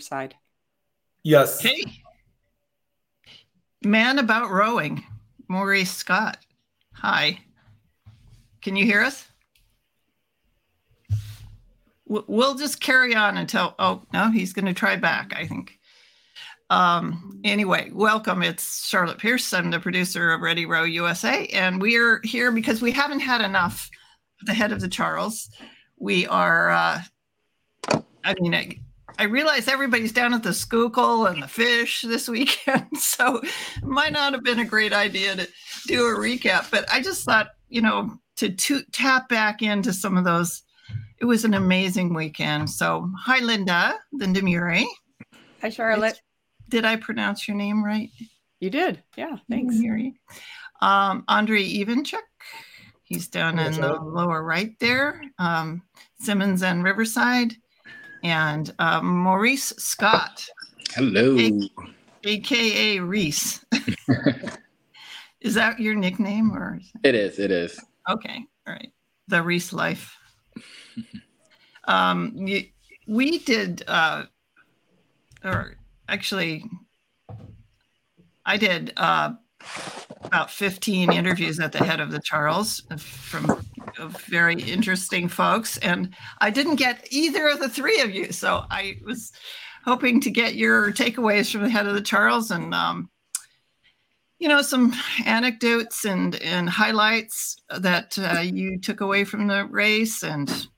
Riverside. Yes. Hey. Man about rowing, Maurice Scott. Hi. Can you hear us? We'll just carry on until, oh, no, he's going to try back, I think. Um, anyway, welcome. It's Charlotte Pierce. I'm the producer of Ready Row USA, and we are here because we haven't had enough the head of the Charles. We are, uh, I mean, I, I realize everybody's down at the Schuylkill and the fish this weekend, so it might not have been a great idea to do a recap, but I just thought, you know, to, to tap back into some of those. It was an amazing weekend. So, hi, Linda, Linda Muri. Hi, Charlotte. It's, did I pronounce your name right? You did. Yeah, thanks. Murray. Um, Andrii Ivanchuk. He's down in the lower right there. Um, Simmons and Riverside and uh, Maurice Scott. Hello. A- AKA Reese. is that your nickname or? It is. It is. Okay. All right. The Reese life. um, you, we did, uh, or actually, I did uh, about 15 interviews at the head of the Charles from very interesting folks. And I didn't get either of the three of you. So I was hoping to get your takeaways from the head of the Charles and, um, you know, some anecdotes and, and highlights that uh, you took away from the race and,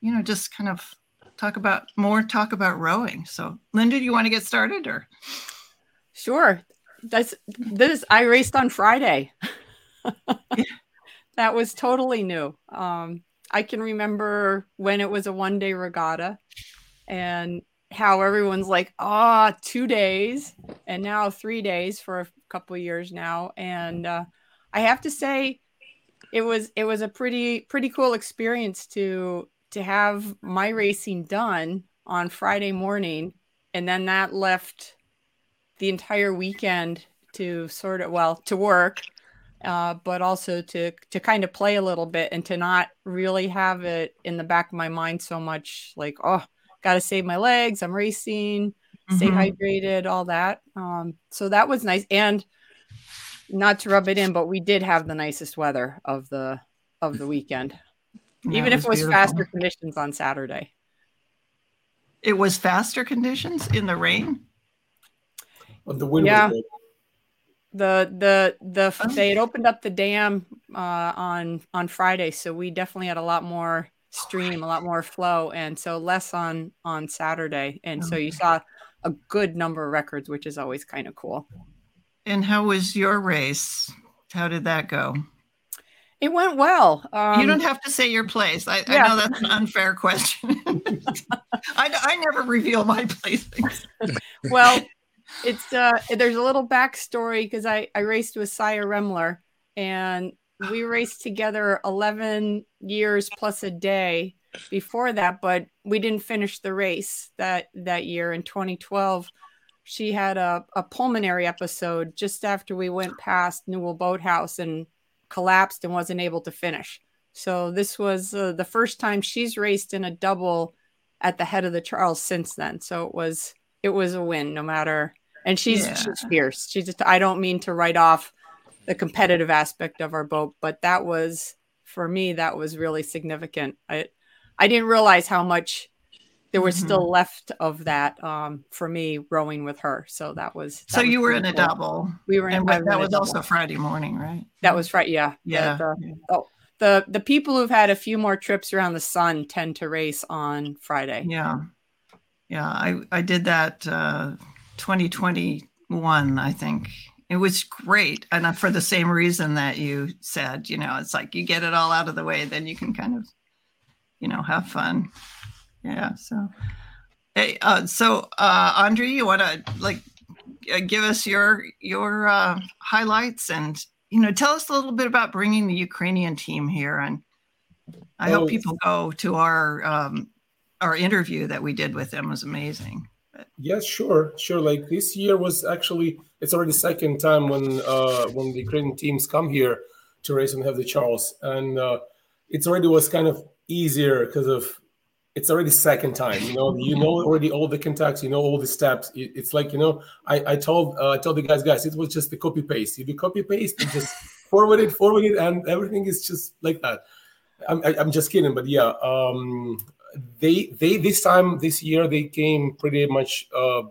you know, just kind of talk about more talk about rowing. So Linda, do you want to get started or? Sure. That's this I raced on Friday. that was totally new. Um, I can remember when it was a one day regatta and how everyone's like, ah, oh, two days and now three days for a couple years now. And uh, I have to say, it was it was a pretty pretty cool experience to to have my racing done on Friday morning, and then that left the entire weekend to sort of well to work uh, but also to to kind of play a little bit and to not really have it in the back of my mind so much like oh gotta save my legs i'm racing mm-hmm. stay hydrated all that. Um, so that was nice. And not to rub it in but we did have the nicest weather of the of the weekend. Yeah, even it if it was beautiful. faster conditions on saturday. It was faster conditions in the rain? Of the wind yeah the the the oh. they had opened up the dam uh, on on Friday, so we definitely had a lot more stream, a lot more flow, and so less on on Saturday, and so you saw a good number of records, which is always kind of cool. And how was your race? How did that go? It went well. Um, you don't have to say your place. I, yeah. I know that's an unfair question. I, I never reveal my placings. well, it's uh there's a little backstory because I I raced with Sire Remler and we raced together 11 years plus a day before that but we didn't finish the race that that year in 2012 she had a, a pulmonary episode just after we went past newell boathouse and collapsed and wasn't able to finish. So this was uh, the first time she's raced in a double at the head of the charles since then. So it was it was a win no matter and she's yeah. she's fierce. She's just I don't mean to write off the competitive aspect of our boat, but that was for me that was really significant. I I didn't realize how much there was mm-hmm. still left of that um, for me rowing with her. So that was. That so was you were in a double. We were in. And that was also Friday morning, right? That was right. Yeah. Yeah. The, the, oh, the the people who've had a few more trips around the sun tend to race on Friday. Yeah. Yeah, I I did that. Uh, 2021, I think. It was great. And for the same reason that you said, you know, it's like you get it all out of the way, then you can kind of, you know, have fun. Yeah. So, hey, uh, so, uh, Andrii, you want to like uh, give us your, your uh, highlights and, you know, tell us a little bit about bringing the Ukrainian team here. And I oh. hope people go to our, um, our interview that we did with them was amazing. Yes, sure, sure. Like this year was actually it's already second time when uh, when the Ukrainian teams come here to race and have the Charles, and uh, it's already was kind of easier because of it's already second time. You know, you know already all the contacts, you know all the steps. It, it's like you know, I I told uh, I told the guys, guys, it was just the copy paste. You do copy paste and just forward it, forward it, and everything is just like that. I'm I, am i am just kidding, but yeah, um, they they this time this year they came pretty much uh,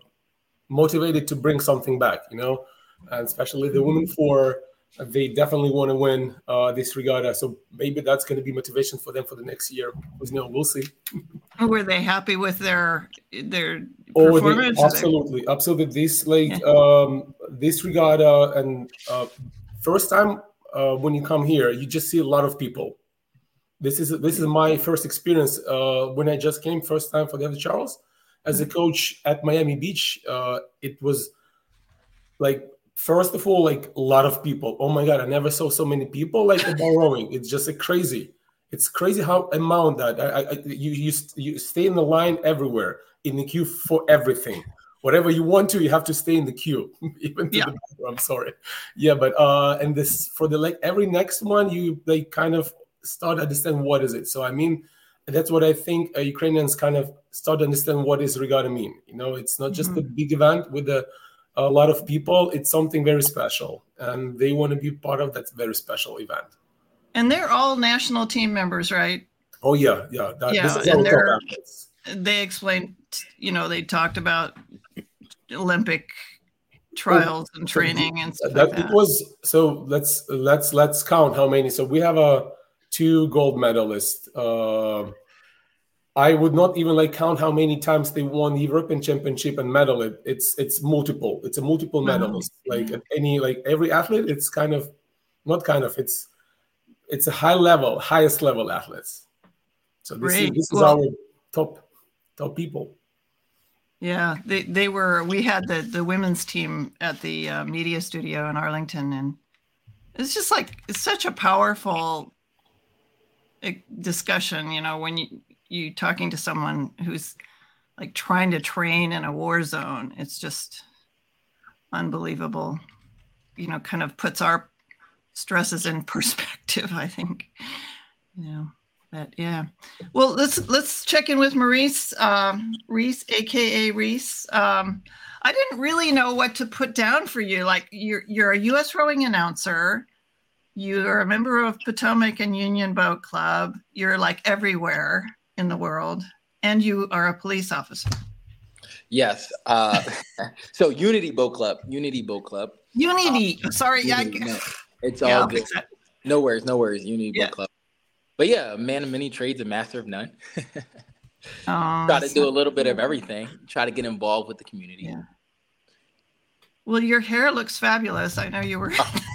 motivated to bring something back. You know, and especially the women for they definitely want to win uh, this regatta. So maybe that's going to be motivation for them for the next year. You know, we'll see. Were they happy with their their oh, performance? They, absolutely, absolutely. This like yeah. um, this regatta and uh, first time uh, when you come here, you just see a lot of people. This is this is my first experience uh, when I just came first time for David Charles as a coach at Miami Beach. Uh, it was like first of all, like a lot of people. Oh my god, I never saw so many people like about rowing. It's just a crazy. It's crazy how amount that I, I, you you you stay in the line everywhere in the queue for everything. Whatever you want to, you have to stay in the queue. Even yeah. The, I'm sorry. Yeah, but uh, and this for the like every next one, you like kind of start understand what is it. So I mean, that's what I think uh, Ukrainians kind of start to understand what is regatta mean. You know, it's not just mm-hmm. a big event with the a lot of people, it's something very special, and they want to be part of that very special event. And they're all national team members, right? Oh yeah, yeah. That, yeah, and they're, they explained, you know, they talked about Olympic trials and training and stuff that, like that. It was so. Let's let's let's count how many. So we have a two gold medalists. Uh, I would not even like count how many times they won the European Championship and medal it. It's it's multiple. It's a multiple medalist. Like any like every athlete, it's kind of not kind of it's it's a high level, highest level athletes. So this Great. is this is well, our top top people. Yeah, they they were. We had the the women's team at the uh, media studio in Arlington, and it's just like it's such a powerful discussion. You know, when you you talking to someone who's like trying to train in a war zone. It's just unbelievable. You know, kind of puts our stresses in perspective, I think. Yeah. But yeah. Well, let's let's check in with Maurice, um, Reese, aka Reese. Um, I didn't really know what to put down for you. Like you're you're a U.S. rowing announcer. You're a member of Potomac and Union Boat Club. You're like everywhere in the world, and you are a police officer. Yes. Uh, so Unity Boat Club, Unity Boat Club. Unity. Um, Sorry, Unity, yeah. No, it's all yeah, good. No worries, no worries. Unity yeah. Boat Club. But yeah, a man of many trades, a master of none. um, try to so do a little bit of everything. Try to get involved with the community. Yeah. Well, your hair looks fabulous. I know you were.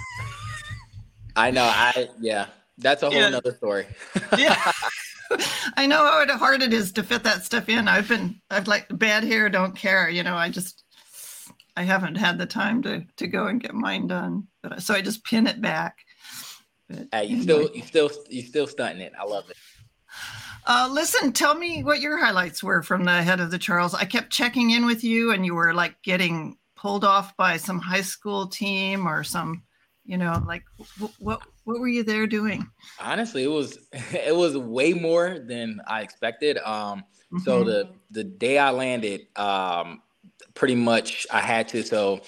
I know. I yeah. That's a whole yeah. nother story. yeah. I know how hard it is to fit that stuff in. I've been, I've like bad hair, don't care. You know, I just, I haven't had the time to to go and get mine done. But so I just pin it back. But, hey, you anyway. still, you still, you still stunting it. I love it. Uh, listen, tell me what your highlights were from the head of the Charles. I kept checking in with you, and you were like getting pulled off by some high school team or some, you know, like what what were you there doing? Honestly, it was it was way more than I expected. Um, mm-hmm. so the the day I landed, um, pretty much I had to so.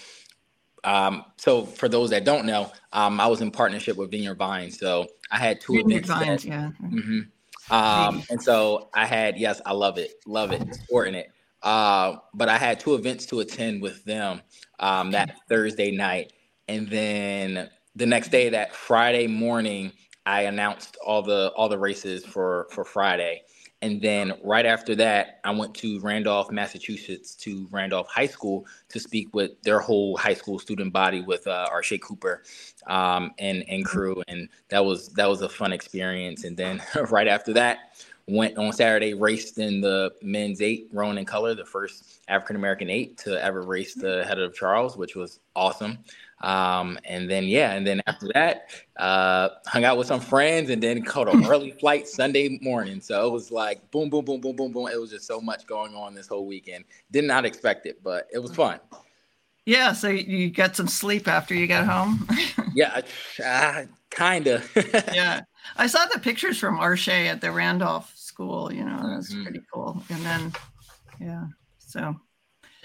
Um, so for those that don't know, um, I was in partnership with Vineyard Vines, so I had two Vineyard events. Vines, that, yeah. Mm-hmm. Um, and so I had yes, I love it, love it, supporting it. Uh, but I had two events to attend with them um, that Thursday night, and then the next day, that Friday morning, I announced all the all the races for for Friday. And then right after that, I went to Randolph, Massachusetts, to Randolph High School to speak with their whole high school student body with uh, Arshay Cooper um, and and crew, and that was that was a fun experience. And then right after that, went on Saturday, raced in the men's eight, rowing in color, the first African American eight to ever race the head of Charles, which was awesome. Um, and then yeah, and then after that, uh, hung out with some friends, and then caught an early flight Sunday morning. So it was like boom, boom, boom, boom, boom, boom. It was just so much going on this whole weekend. Did not expect it, but it was fun. Yeah, so you got some sleep after you got home. yeah, uh, kind of. yeah, I saw the pictures from Arshay at the Randolph school. You know, that's Mhm. pretty cool. And then, yeah, so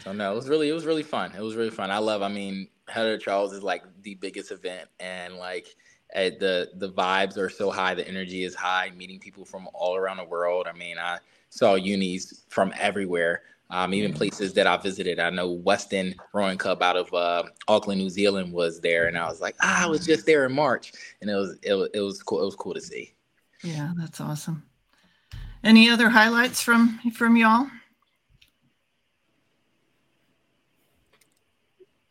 So no, it was really it was really fun. It was really fun. I love. I mean, Head of Charles is like the biggest event, and like eh, the the vibes are so high. The energy is high. Meeting people from all around the world. I mean, I saw unis from everywhere. Um, even places that I visited. I know West End Rowing Club out of uh, Auckland, New Zealand, was there, and I was like, ah, I was just there in March, and it was it was it was cool. It was cool to see. yeah, that's awesome. Any other highlights from from y'all?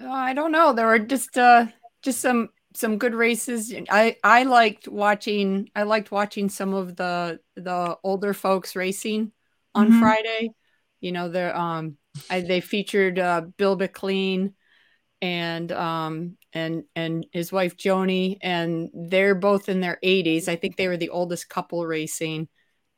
Uh, I don't know. There were just uh just some some good races. I I liked watching. I liked watching some of the the older folks racing on Mhm. Friday. You know, they're um I, they featured uh, Bill McLean and um and and his wife Joni, and they're both in their 80s. I think they were the oldest couple racing.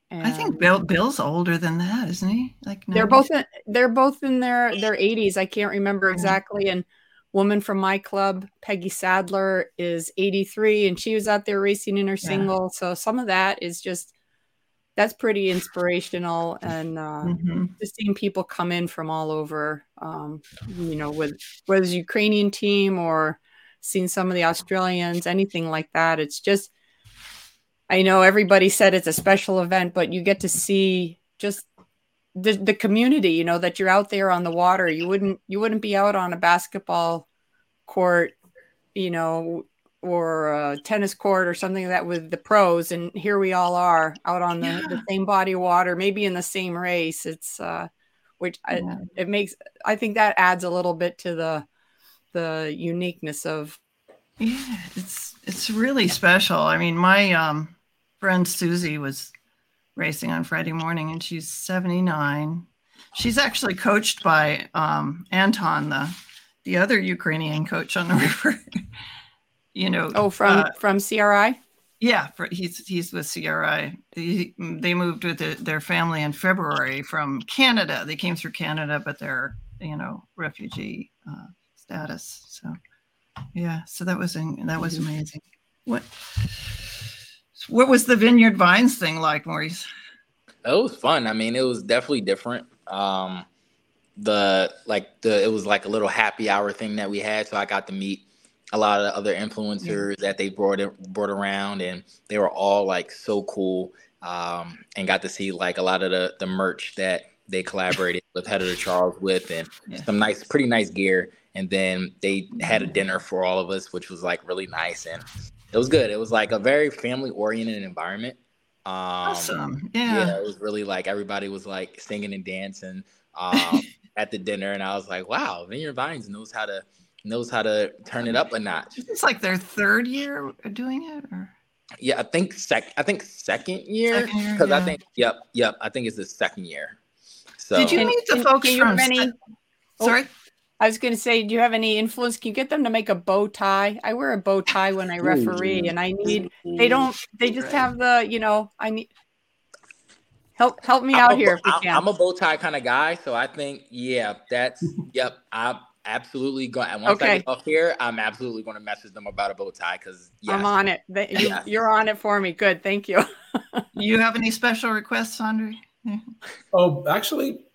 I think Bill Bill's older than that, isn't he? Like they're both in, they're both in their their 80s. I can't remember exactly. And woman from my club, Peggy Sadler, is 83, and she was out there racing in her Yeah. single. So some of that is just that's pretty inspirational, and uh, Mhm. just seeing people come in from all over. Um, you know, with whether it's Ukrainian team or seeing some of the Australians, anything like that. It's just I know everybody said it's a special event, but you get to see just the the community, you know, that you're out there on the water. You wouldn't you wouldn't be out on a basketball court, you know, or a tennis court or something like that with the pros and here we all are out on the, the same body of water, maybe in the same race. It's uh which I, it makes I think that adds a little bit to the the uniqueness of Yeah, it's it's really special. I mean, my um, friend Susie was racing on Friday morning, and she's seventy nine. She's actually coached by um, Anton, the the other Ukrainian coach on the river. You know, oh from uh, from CRI. yeah, for, he's he's with CRI. He, they moved with the, their family in February from Canada. They came through Canada, but they're you know refugee uh, status. So yeah, so that was in, that was amazing. What what was the Vineyard Vines thing like, Maurice? It was fun. I mean, it was definitely different. Um, the like the it was like a little happy hour thing that we had, so I got to meet a lot of the other influencers that they brought it, brought around, and they were all like so cool. Um, and got to see like a lot of the the merch that they collaborated with Head of Charles with, and Yeah. some nice, pretty nice gear. And then they had a dinner for all of us, which was like really nice, and it was good. It was like a very family oriented environment. Um, Awesome. yeah. Yeah. it was really like everybody was like singing and dancing um, at the dinner, and I was like, "Wow, Vineyard Vines knows how to knows how to turn it up a notch." It's like their third year doing it, or Yeah, I think sec. I think second year Second year, because I think yep, yep. I think it's the second year. So Did you Can- meet the can- folks can you from? have any- Oh. Sorry. I was going to say, do you have any influence? Can you get them to make a bow tie? I wear a bow tie when I referee, and I need. They don't. They just have the. You know, I need. Help help me I'm out a- here if I'm, can. I'm a bow tie kind of guy, so I think yeah, that's yep. I'm absolutely going. Once I Okay. get off here, I'm absolutely going to message them about a bow tie because yes, I'm on it. They- you, Yes. You're on it for me. Good. Thank you. You have any special requests, Andrii? Oh, actually,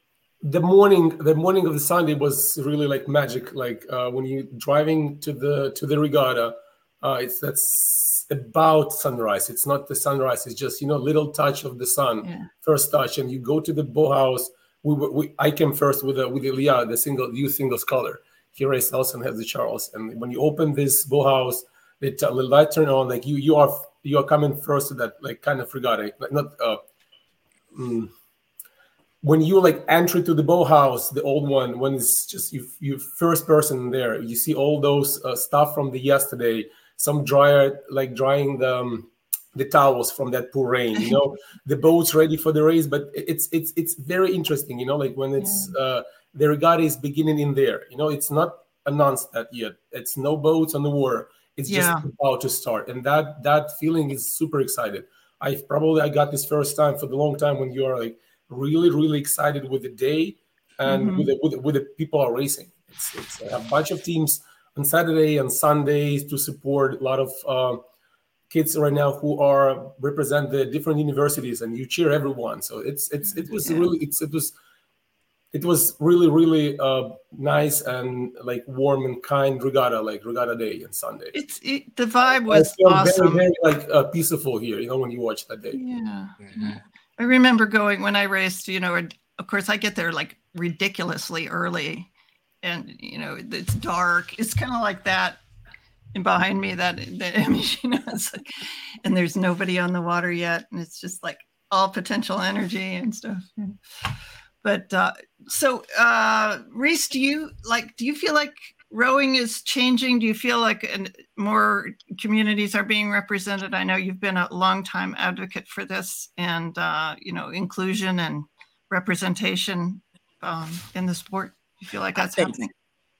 the morning the morning of the Sunday was really like magic. Like uh, when you driving to the to the regatta, uh, it's that's about sunrise. It's not the sunrise. It's just you know little touch of the sun, Yeah. first touch, and you go to the bow house. We, we I came first with the, with Ilya, the single youth singles color. He raced and has the Charles. And when you open this bow house, the, t- the light turn on. Like you you are you are coming first to that like kind of regatta, like not. Uh, mm, when you like enter to the bow house, the old one, when it's just you, you first person there, you see all those uh, stuff from the yesterday. Some dryer like drying the um, the towels from that poor rain. You know, the boat's ready for the race, but it's it's it's very interesting. You know, like when it's uh, the regatta is beginning in there. You know, it's not announced that yet. It's no boats on the water. It's just about to start, and that that feeling is super excited. I probably I got this first time for the long time when you are like really really excited with the day and Mhm. with, the, with the, with the people are racing. It's it's a bunch of teams on Saturday and Sundays to support a lot of uh, kids right now who are represent the different universities and you cheer everyone so it's it's it was Yeah. really it's it was it was really really uh, nice and like warm and kind regatta like regatta day and sunday It's it, the vibe was awesome. very, very like uh, peaceful here you know when you watch that day Yeah. Mhm. I remember going when I raced, you know, of course I get there like ridiculously early and you know, it's dark. It's kind of like that and behind me that the image, you know, like and there's nobody on the water yet and it's just like all potential energy and stuff. But uh so uh Reese, do you like do you feel like rowing is changing? Do you feel like an, more communities are being represented? I know you've been a long time advocate for this and, uh, you know, inclusion and representation um, in the sport. You feel like that's happening?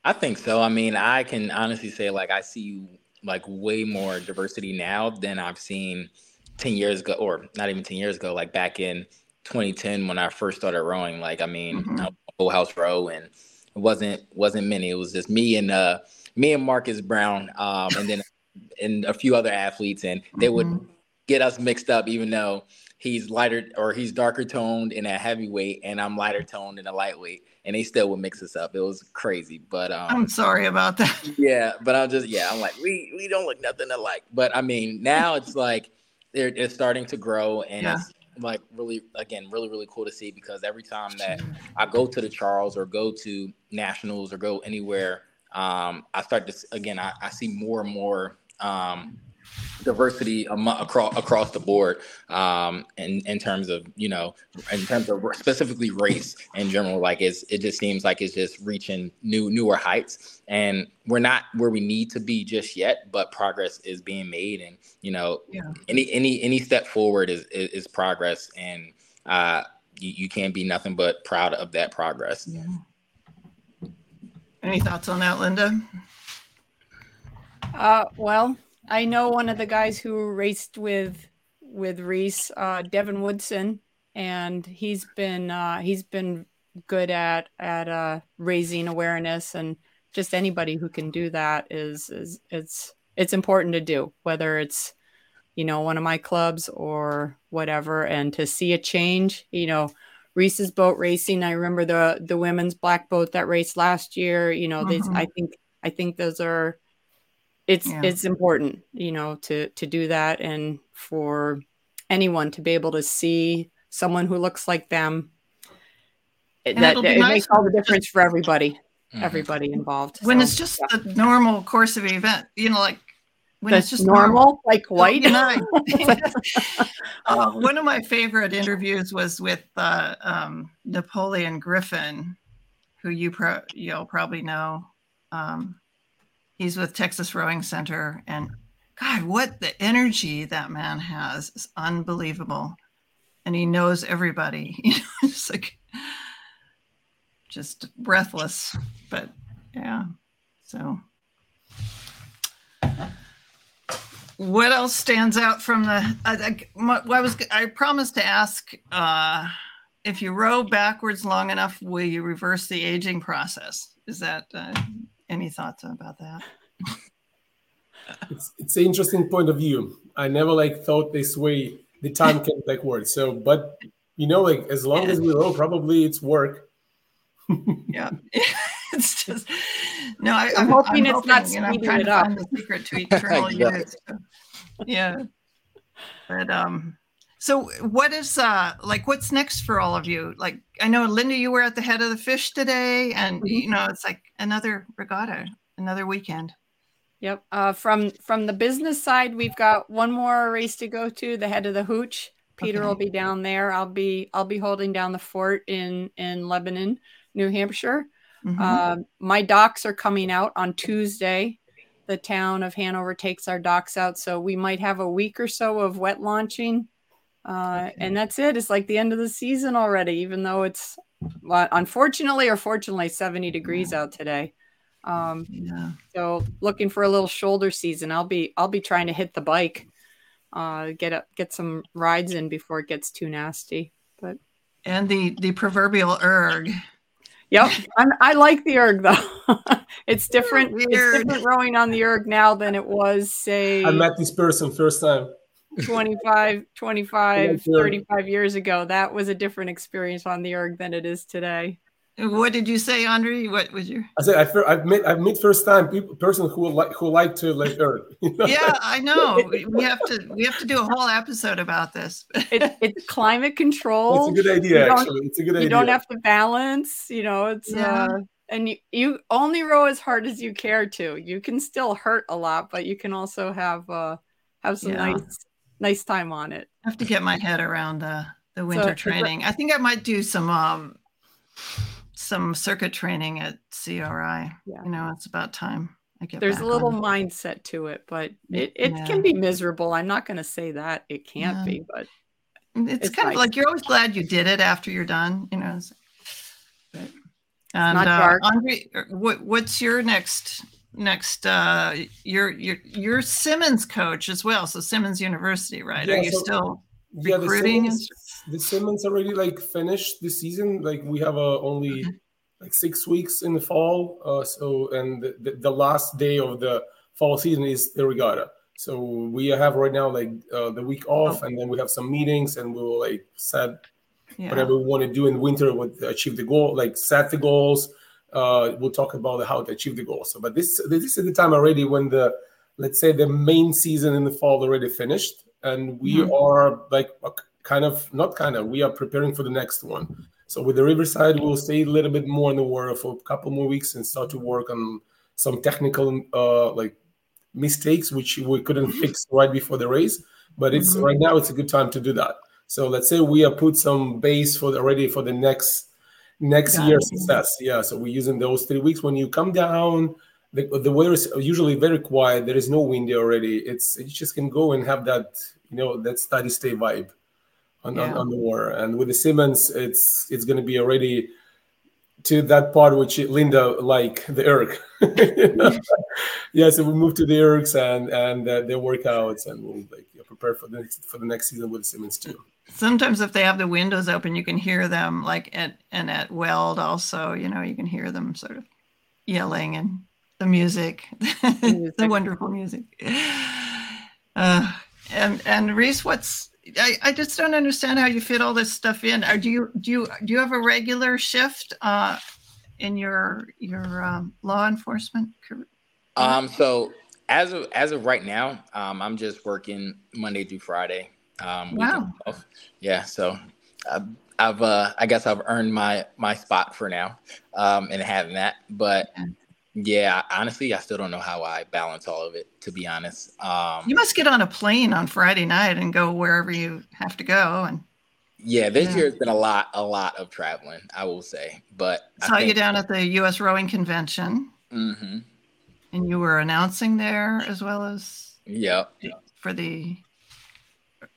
I think so. I mean, I can honestly say like I see like way more diversity now than I've seen 10 years ago or not even 10 years ago like back in 2010 when I first started rowing like I mean Mhm. I was Full house row and it wasn't wasn't many it was just me and uh me and Marcus Brown um and then and a few other athletes and they would Mhm. get us mixed up even though he's lighter or he's darker toned in a heavyweight and I'm lighter toned in a lightweight and they still would mix us up it was crazy but um I'm sorry about that. yeah, but I'm just yeah, I'm like we we don't look nothing alike. But I mean, now it's like they're it's starting to grow and Yeah. it's like really again really really cool to see because every time that I go to the Charles or go to nationals or go anywhere, um, I start to again I, I see more and more um, diversity amo- across across the board um, in in terms of you know in terms of specifically race in general. Like it's it just seems like it's just reaching new newer heights, and we're not where we need to be just yet. But progress is being made, and you know Yeah. any any any step forward is is, is progress, and uh, you, you can't be nothing but proud of that progress. Yeah. Any thoughts on that, Linda? Uh, well, I know one of the guys who raced with with Reese, uh, Devin Woodson, and he's been uh, he's been good at at uh, raising awareness, and just anybody who can do that is is it's it's important to do, whether it's you know one of my clubs or whatever, and to see a change, you know. Reese's boat racing. I remember the the women's black boat that raced last year. You know, these, Mhm. I think I think those are it's Yeah. it's important you know to to do that and for anyone to be able to see someone who looks like them And that it'll it nice makes all the difference for everybody Mhm. everybody involved When So, it's just the normal course of event, you know, like when that's it's just normal, like white You know, uh, one of my favorite interviews was with uh, um, Napoleon Griffin, who you pro- you'll probably know. Um, he's with Texas Rowing Center, and God, what the energy that man has is unbelievable, and he knows everybody. You know, it's like just breathless, but yeah. So what else stands out from the I, I, I was i promised to ask uh, if you row backwards long enough will you reverse the aging process is that uh, any thoughts about that? It's, it's an interesting point of view. I never like thought this way. The time can backwards so but you know like as long as we row probably it's work. Yeah. It's just no I, I'm hoping it's not and i'm trying it to up. find the secret to eternal youth yeah. But um so what is uh like what's next for all of you like i know linda you were at the head of the fish today and you know it's like another regatta another weekend Yep. Uh, from from the business side, we've got one more race to go to. The head of the hooch. Peter Okay. will be down there. I'll be I'll be holding down the fort in in Lebanon, New Hampshire. Mhm. Um, my docks are coming out on Tuesday. The town of Hanover takes our docks out, so we might have a week or so of wet launching, uh, Okay. and that's it. It's like the end of the season already, even though it's well, unfortunately or fortunately 70 degrees out today. Um, yeah so looking for a little shoulder season. I'll be I'll be trying to hit the bike, uh, get up, get some rides in before it gets too nasty. But and the the proverbial erg yep, I'm, I like the erg though. it's different. It's different rowing on the erg now than it was, say. I met this person first time. 25, 25, 35 years ago. That was a different experience on the erg than it is today. What did you say, Andrii? What was your? I said I, I've met I've met first time people person who like who like to like erg. You know? Yeah, I know. We have to we have to do a whole episode about this. it, it's climate control. It's a good idea. Actually, it's a good you idea. You don't have to balance. You know, it's yeah. uh, and you, you only row as hard as you care to. You can still hurt a lot, but you can also have uh have some yeah. nice nice time on it. I have to get my head around the the winter so, training. I think I might do some um some circuit training at CRI. Yeah. You know, it's about time. I get There's a little mindset to it, but it, it yeah. can be miserable. I'm not going to say that it can't yeah. be, but it's, it's kind nice. of like you're always glad you did it after you're done, you know. But, and uh, Andrii, er, what what's your next next uh you're you're you're Simmons coach as well, so Simmons University, right? Yeah, Are you so, still recruiting? The Simmons, the Simmons already like finished the season. Like we have uh, only like six weeks in the fall. Uh, so and the, the, last day of the fall season is the regatta. So we have right now like uh, the week off, oh. and then we have some meetings, and we'll like set yeah. whatever we want to do in winter with achieve the goal, like set the goals. Uh, we'll talk about how to achieve the goal. So, but this this is the time already when the let's say the main season in the fall already finished, and we mm-hmm. are like kind of not kind of we are preparing for the next one. So with the Riverside, we'll stay a little bit more in the water for a couple more weeks and start to work on some technical uh, like mistakes which we couldn't mm-hmm. fix right before the race. But it's mm-hmm. right now it's a good time to do that. So let's say we have put some base for the ready for the next next year success. Yeah. So we're using those three weeks. When you come down, the, the weather is usually very quiet. There is no wind already. It's you just can go and have that you know that steady state vibe on, yeah. on, on, the war. And with the Simmons, it's it's going to be already to that part which Linda like the erg. yeah, so we move to the ergs and and uh, their workouts, and we'll like prepare for the next, for the next season with Simmons too. Sometimes if they have the windows open, you can hear them like at and at Weld also. You know, you can hear them sort of yelling and the music, music. the wonderful music. Uh, and and Reese, what's I, I just don't understand how you fit all this stuff in. Or do you do you do you have a regular shift uh, in your your um, law enforcement career? Um, so as of as of right now, um, I'm just working Monday through Friday. Um, wow. Yeah. So I've, I've uh, I guess I've earned my my spot for now, um, and having that. But yeah, honestly, I still don't know how I balance all of it. To be honest, um, you must get on a plane on Friday night and go wherever you have to go. And yeah, this yeah. year has been a lot, a lot of traveling. I will say, but I saw think, you down at the U.S. Rowing Convention, mm-hmm. and you were announcing there as well as yeah for the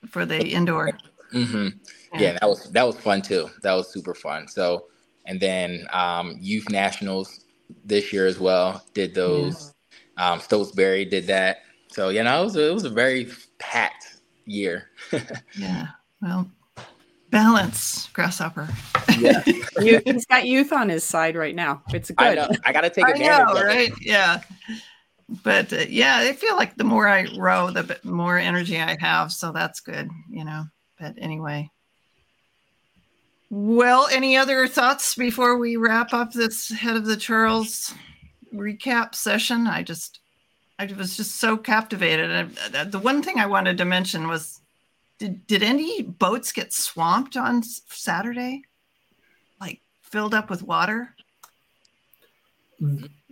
for the indoor. Mm-hmm. Yeah. yeah, that was that was fun too. That was super fun. So, and then um, youth nationals this year as well. Did those. Yeah. Um, Stotesbury did that. So you know, it was a, it was a very packed year. yeah. Well, balance, grasshopper. Yeah. you, he's got youth on his side right now. It's good. I, I got to take advantage. Know, right? Yeah. But uh, yeah, I feel like the more I row, the more energy I have. So that's good, you know. But anyway, well, any other thoughts before we wrap up this head of the Charles recap session? I just, I was just so captivated. And uh, the one thing I wanted to mention was, did did any boats get swamped on Saturday, like filled up with water?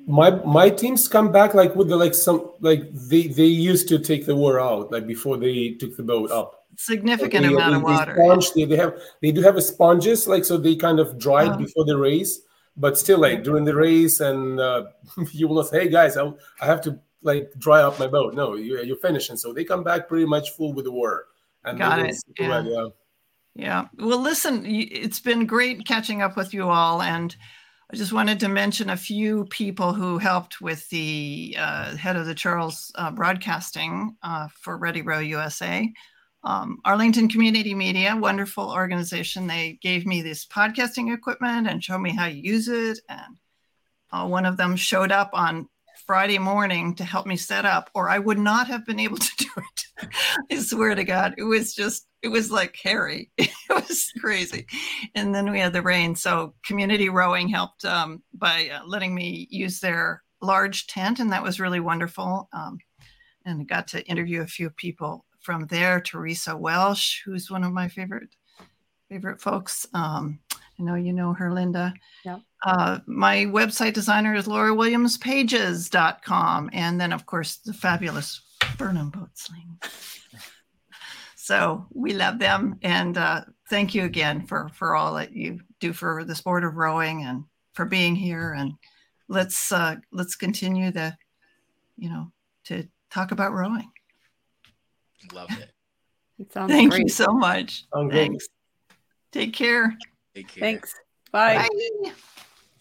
My my teams come back like with the like some like they they used to take the water out like before they took the boat up significant they, amount they, of water. Sponge, they, they have they do have a sponges like so they kind of dried oh. before the race, but still like during the race and uh, you will not say, hey guys, I, I have to like dry up my boat. No, you, you're finishing. So they come back pretty much full with the water. And Got it. Yeah. yeah. yeah. Well, listen, it's been great catching up with you all and. I just wanted to mention a few people who helped with the uh, head of the Charles uh, broadcasting uh, for Ready Row USA um, Arlington Community Media, wonderful organization. They gave me this podcasting equipment and showed me how to use it and uh, one of them showed up on Friday morning to help me set up, or I would not have been able to do it. I swear to God, it was just, it was like Harry. It was crazy. And then we had the rain. So community rowing helped um, by uh, letting me use their large tent, and that was really wonderful. Um, and I got to interview a few people from there. Teresa Welsh, who's one of my favorite favorite folks. Um, I know you know her, Linda. Yeah. Uh, my website designer is laurawilliamspages.com. And then, of course, the fabulous Burnham Boatsling. so we love them. And uh, thank you again for, for all that you do for the sport of rowing and for being here. And let's uh, let's continue the, you know, to talk about rowing. Love it. It sounds Thank great. you so much. Sounds. Thanks. Take care. Take care. Thanks. Bye. Bye.